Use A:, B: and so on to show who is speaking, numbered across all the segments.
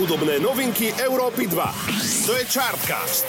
A: hudobné novinky Európy 2. To je Chartcast.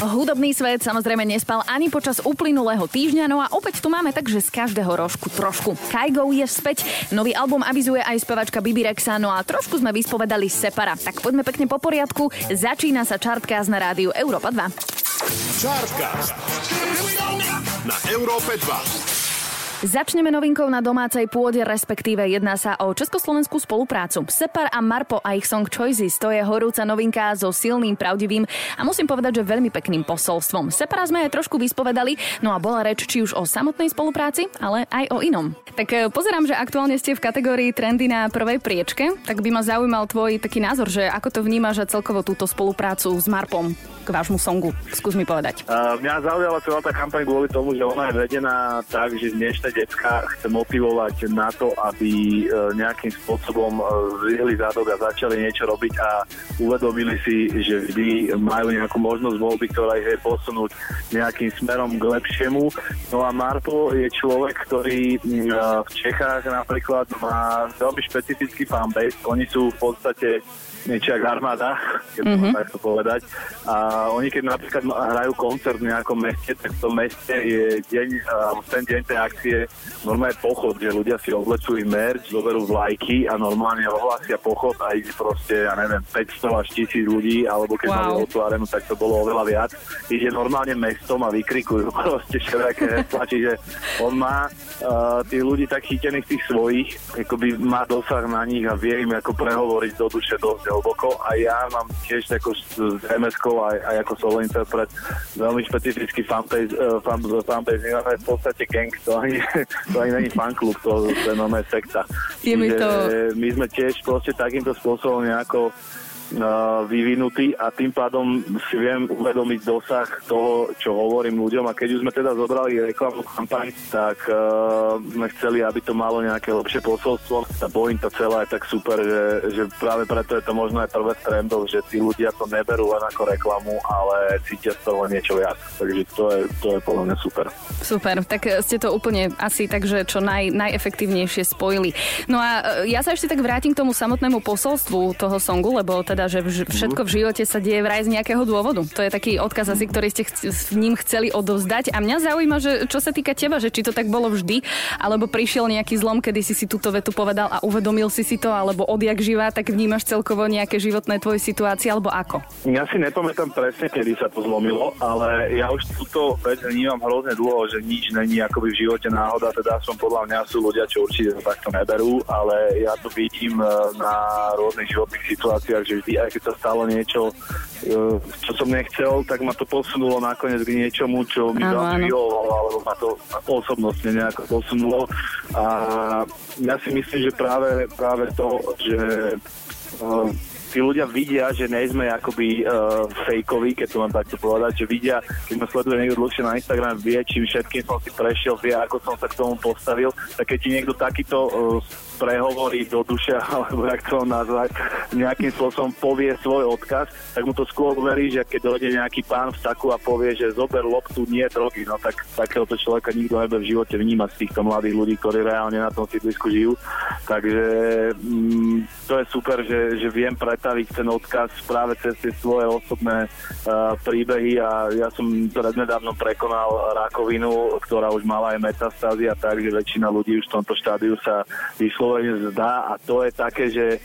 B: Hudobný svet samozrejme nespal ani počas uplynulého týždňa, no a opäť tu máme takže z každého rožku trošku. Kaigo je späť, nový album avizuje aj spevačka Bibi Rexa, no a trošku sme vyspovedali Separa. Tak poďme pekne po poriadku, začína sa Chartcast na rádiu Európa 2.
A: Chartcast. Na Európe 2.
B: Začneme novinkou na domácej pôde, respektíve jedná sa o československú spoluprácu. Separ a Marpo a ich song Choices, to je horúca novinka so silným, pravdivým a musím povedať, že veľmi pekným posolstvom. Separa sme aj trošku vyspovedali, no a bola reč či už o samotnej spolupráci, ale aj o inom. Tak e, pozerám, že aktuálne ste v kategórii trendy na prvej priečke, tak by ma zaujímal tvoj taký názor, že ako to vnímaš a celkovo túto spoluprácu s Marpom k vášmu songu. Skús mi povedať.
C: Uh, mňa zaujala celá tá kampaň kvôli tomu, že ona je vedená tak, že dnešné decka chce motivovať na to, aby e, nejakým spôsobom e, zvyhli zadok a začali niečo robiť a uvedomili si, že vždy majú nejakú možnosť voľby, ktorá ich je posunúť nejakým smerom k lepšiemu. No a Marpo je človek, ktorý e, v Čechách napríklad má veľmi špecifický fanbase. Oni sú v podstate niečo ako armáda, keď mm-hmm. to takto povedať. A oni keď napríklad hrajú koncert v nejakom meste, tak v tom meste je deň, ten deň tej akcie normálne pochod, že ľudia si oblečú im merch, zoberú vlajky a normálne ohlásia pochod a ide proste, ja neviem, 500 až 1000 ľudí, alebo keď wow. mali otvorenú, tak to bolo oveľa viac. Ide normálne mestom a vykrikujú proste všelijaké hesla, čiže on má uh, tí ľudí tak chytených tých svojich, akoby má dosah na nich a vie im ako prehovoriť do duše dosť hlboko a ja mám tiež ako s ms aj, aj ako solo interpret veľmi špecifický fanbase, uh, fan, fanbase. My máme v podstate gang, to ani, to ani není fanklub, to, to je normálne sekta.
B: Je mi to...
C: My sme tiež proste takýmto spôsobom nejako vyvinutý a tým pádom si viem uvedomiť dosah toho, čo hovorím ľuďom a keď už sme teda zobrali reklamnú kampaň, tak uh, sme chceli, aby to malo nejaké lepšie posolstvo. Tá pointa celá je tak super, že, že práve preto je to možno aj prvé trendov, že tí ľudia to neberú len ako reklamu, ale cítia z toho niečo viac. Takže to je, to je podľa mňa super.
B: Super, tak ste to úplne asi takže čo naj, najefektívnejšie spojili. No a ja sa ešte tak vrátim k tomu samotnému posolstvu toho songu, lebo teda teda, že všetko v živote sa deje vraj z nejakého dôvodu. To je taký odkaz asi, ktorý ste s ním chceli odovzdať. A mňa zaujíma, že čo sa týka teba, že či to tak bolo vždy, alebo prišiel nejaký zlom, kedy si si túto vetu povedal a uvedomil si si to, alebo odjak živá, tak vnímaš celkovo nejaké životné tvoje situácie, alebo ako?
C: Ja si nepamätám presne, kedy sa to zlomilo, ale ja už túto vec vnímam hrozne dlho, že nič není akoby v živote náhoda, teda som podľa mňa sú ľudia, čo určite to takto neberú, ale ja to vidím e, na rôznych životných situáciách, že vždy, aj keď sa stalo niečo, e, čo som nechcel, tak ma to posunulo nakoniec k niečomu, čo mi veľmi vyhovovalo, alebo ma to osobnostne nejako posunulo. A ja si myslím, že práve, práve to, že uh, tí ľudia vidia, že nejsme akoby uh, fejkoví, keď to mám takto povedať, že vidia, keď ma sleduje niekto dlhšie na Instagram, vie, čím všetkým som si prešiel, vie, ako som sa k tomu postavil, tak keď ti niekto takýto uh, prehovorí do duše, alebo jak to nazvať, nejakým spôsobom povie svoj odkaz, tak mu to skôr verí, že keď dojde nejaký pán v saku a povie, že zober loptu, nie drogy, no tak takéhoto človeka nikto nebude v živote vnímať z týchto mladých ľudí, ktorí reálne na tom sídlisku žijú. Takže mm, to je super, že, že viem pretaviť ten odkaz práve cez tie svoje osobné uh, príbehy a ja som prednedávno prekonal rakovinu, ktorá už mala aj metastázy a tak, že väčšina ľudí už v tomto štádiu sa vyslovene zdá a to je také, že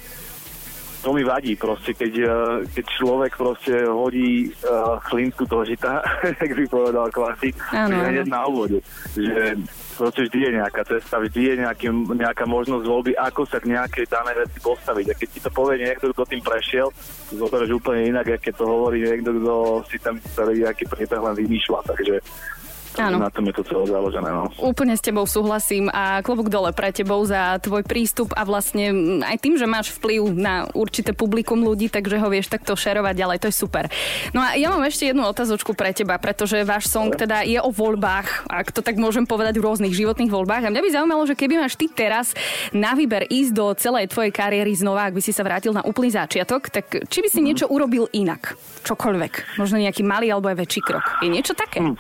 C: to mi vadí proste, keď, eh, keď človek proste hodí uh, chlinku do žita, jak by povedal klasik, hneď na úvode, že proste vždy je nejaká cesta, vždy je nejaký, nejaká možnosť voľby, ako sa k nejakej danej veci postaviť. A keď ti to povie niekto, kto tým prešiel, zoberieš úplne inak, keď to hovorí niekto, kto si tam celý nejaký príbeh len vymýšľa. Takže Áno. Na tom je to celé založené. No.
B: Úplne s tebou súhlasím a klobúk dole pre tebou za tvoj prístup a vlastne aj tým, že máš vplyv na určité publikum ľudí, takže ho vieš takto šerovať ďalej, to je super. No a ja mám ešte jednu otázočku pre teba, pretože váš song teda je o voľbách, ak to tak môžem povedať, v rôznych životných voľbách. A mňa by zaujímalo, že keby máš ty teraz na výber ísť do celej tvojej kariéry znova, ak by si sa vrátil na úplný začiatok, tak či by si mm. niečo urobil inak? Čokoľvek. Možno nejaký malý alebo aj väčší krok. Je niečo také? Mm.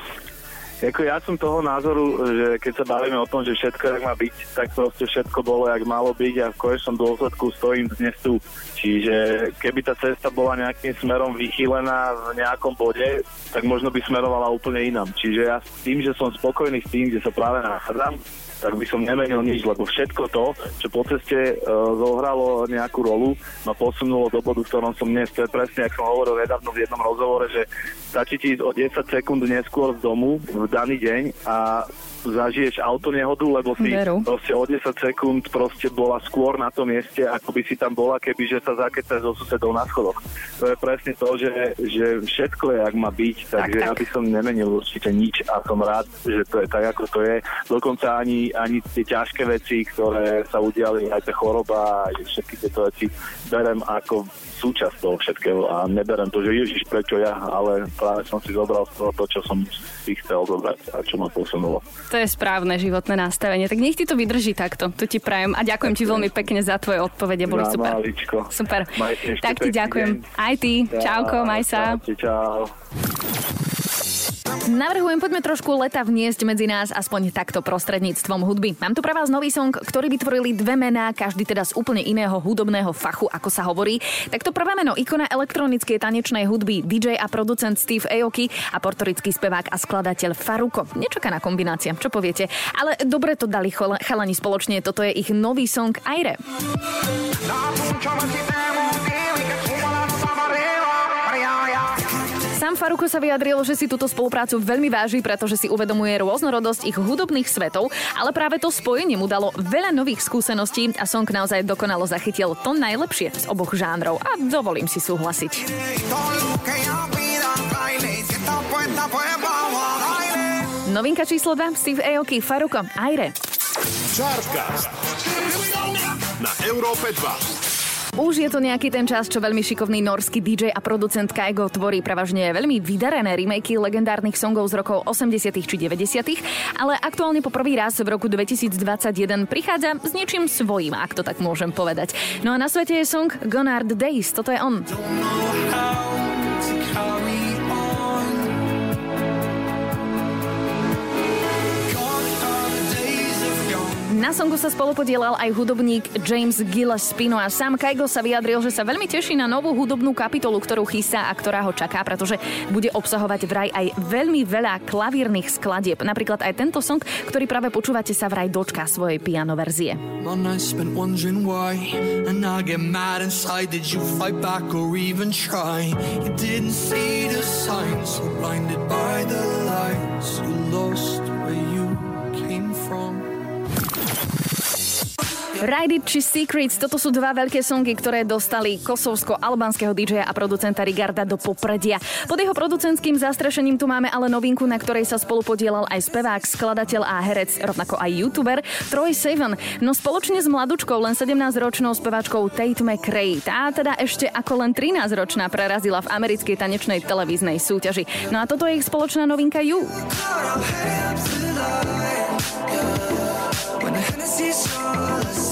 C: Jako ja som toho názoru, že keď sa bavíme o tom, že všetko jak má byť, tak proste všetko bolo, jak malo byť a v konečnom dôsledku stojím dnes tu. Čiže keby tá cesta bola nejakým smerom vychýlená v nejakom bode, tak možno by smerovala úplne inám. Čiže ja s tým, že som spokojný s tým, kde sa práve nachádzam, tak by som nemenil nič, lebo všetko to, čo po ceste uh, zohralo nejakú rolu, ma posunulo do bodu, v ktorom som dnes. To je presne, ako som hovoril nedávno v jednom rozhovore, že stačí ti o 10 sekúnd neskôr z domu v daný deň a zažiješ autonehodu, lebo si
B: Veru.
C: proste o 10 sekúnd proste bola skôr na tom mieste, ako by si tam bola, keby že sa zakecáš so susedou na schodoch. To je presne to, že, že všetko je, ak má byť, takže
B: tak.
C: ja by som nemenil určite nič a som rád, že to je tak, ako to je. Dokonca ani, ani tie ťažké veci, ktoré sa udiali, aj tá choroba, aj všetky tieto veci berem ako súčasť toho všetkého a neberem to, že Ježiš, prečo ja, ale práve som si zobral z toho to, čo som si chcel zobrať a čo ma posunulo.
B: To je správne životné nastavenie. Tak nech ti to vydrží takto. To ti prajem a ďakujem ti veľmi pekne za tvoje odpovede, boli
C: Na
B: super.
C: maličko.
B: Super.
C: Majte
B: Tak ti ďakujem.
C: deň.
B: Aj ty. Čauko, maj sa.
C: Čau.
B: Navrhujem, poďme trošku leta vniesť medzi nás aspoň takto prostredníctvom hudby. Mám tu pre vás nový song, ktorý vytvorili dve mená, každý teda z úplne iného hudobného fachu, ako sa hovorí. Tak to prvé meno ikona elektronickej tanečnej hudby, DJ a producent Steve Aoki a portorický spevák a skladateľ Faruko. Nečakaná kombinácia, čo poviete? Ale dobre to dali chalani spoločne, toto je ich nový song Aire. Sám Faruko sa vyjadril, že si túto spoluprácu veľmi váži, pretože si uvedomuje rôznorodosť ich hudobných svetov, ale práve to spojenie mu dalo veľa nových skúseností a song naozaj dokonalo zachytil to najlepšie z oboch žánrov a dovolím si súhlasiť. Novinka číslo 2, Steve Aoki, Faruko, Aire.
A: Chartcast. Na Európe 2.
B: Už je to nejaký ten čas, čo veľmi šikovný norský DJ a producent Kaigo tvorí prevažne veľmi vydarené remakey legendárnych songov z rokov 80 či 90 ale aktuálne po prvý raz v roku 2021 prichádza s niečím svojím, ak to tak môžem povedať. No a na svete je song Gonard Days, toto je on. Na songu sa spolupodielal aj hudobník James Gillespie, no a sám Kaigo sa vyjadril, že sa veľmi teší na novú hudobnú kapitolu, ktorú chystá a ktorá ho čaká, pretože bude obsahovať vraj aj veľmi veľa klavírnych skladieb. Napríklad aj tento song, ktorý práve počúvate, sa vraj dočká svojej piano verzie.
D: You lost
B: Ride It či Secrets, toto sú dva veľké songy, ktoré dostali kosovsko-albánskeho DJ a producenta Rigarda do popredia. Pod jeho producentským zastrešením tu máme ale novinku, na ktorej sa spolu podielal aj spevák, skladateľ a herec, rovnako aj youtuber Troy Seven. No spoločne s mladučkou, len 17-ročnou speváčkou Tate McRae. Tá teda ešte ako len 13-ročná prerazila v americkej tanečnej televíznej súťaži. No a toto je ich spoločná novinka You.
D: When the Hennessy's all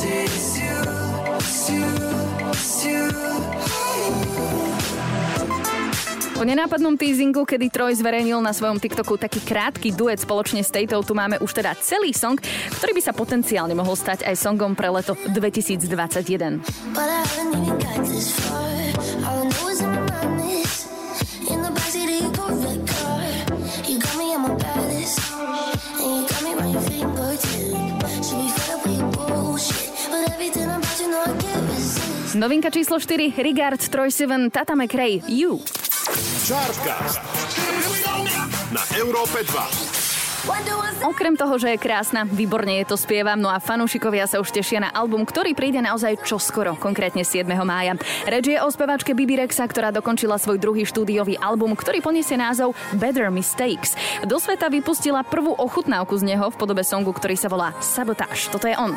B: Po nenápadnom teasingu, kedy Troy zverejnil na svojom TikToku taký krátky duet spoločne s Tateou, tu máme už teda celý song, ktorý by sa potenciálne mohol stať aj songom pre leto 2021.
E: But I haven't even got this far. All I know is I'm madness. In the backseat of your Corvette car. You got me at my baddest. And you got me by your fingertip. Should be fed up with your bullshit. But everything about you know I can't resist.
B: Novinka číslo 4, Rigard, Troy Sivan, Tata McRae, You.
A: Chartcast. Na Európe 2.
E: Wonder what's
B: Okrem toho, že je krásna, výborne je to spievam, no a fanúšikovia sa už tešia na album, ktorý príde naozaj čoskoro, konkrétne 7. mája. Reč je o speváčke Bibi Rexa, ktorá dokončila svoj druhý štúdiový album, ktorý poniesie názov Better Mistakes. Do sveta vypustila prvú ochutnávku z neho v podobe songu, ktorý sa volá Sabotage. Toto je on.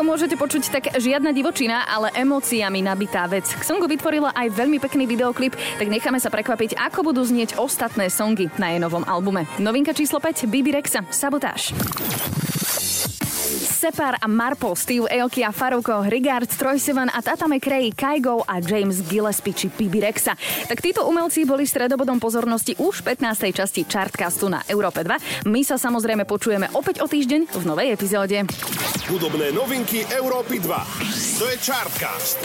B: Ako môžete počuť, tak žiadna divočina, ale emóciami nabitá vec. K songu vytvorila aj veľmi pekný videoklip, tak necháme sa prekvapiť, ako budú znieť ostatné songy na jej novom albume. Novinka číslo 5, Bibi Rexa, Sabotáž. Separ a Marpo, Steve Aoki a Faruko, Rigard, Troyseven a Tata McRae, Kygo a James Gillespie či Bibi Rexa. Tak títo umelci boli stredobodom pozornosti už v 15. časti Chartcastu na Európe 2. My sa samozrejme počujeme opäť o týždeň v novej epizóde.
A: Hudobné novinky Európy 2. To je Chartcast.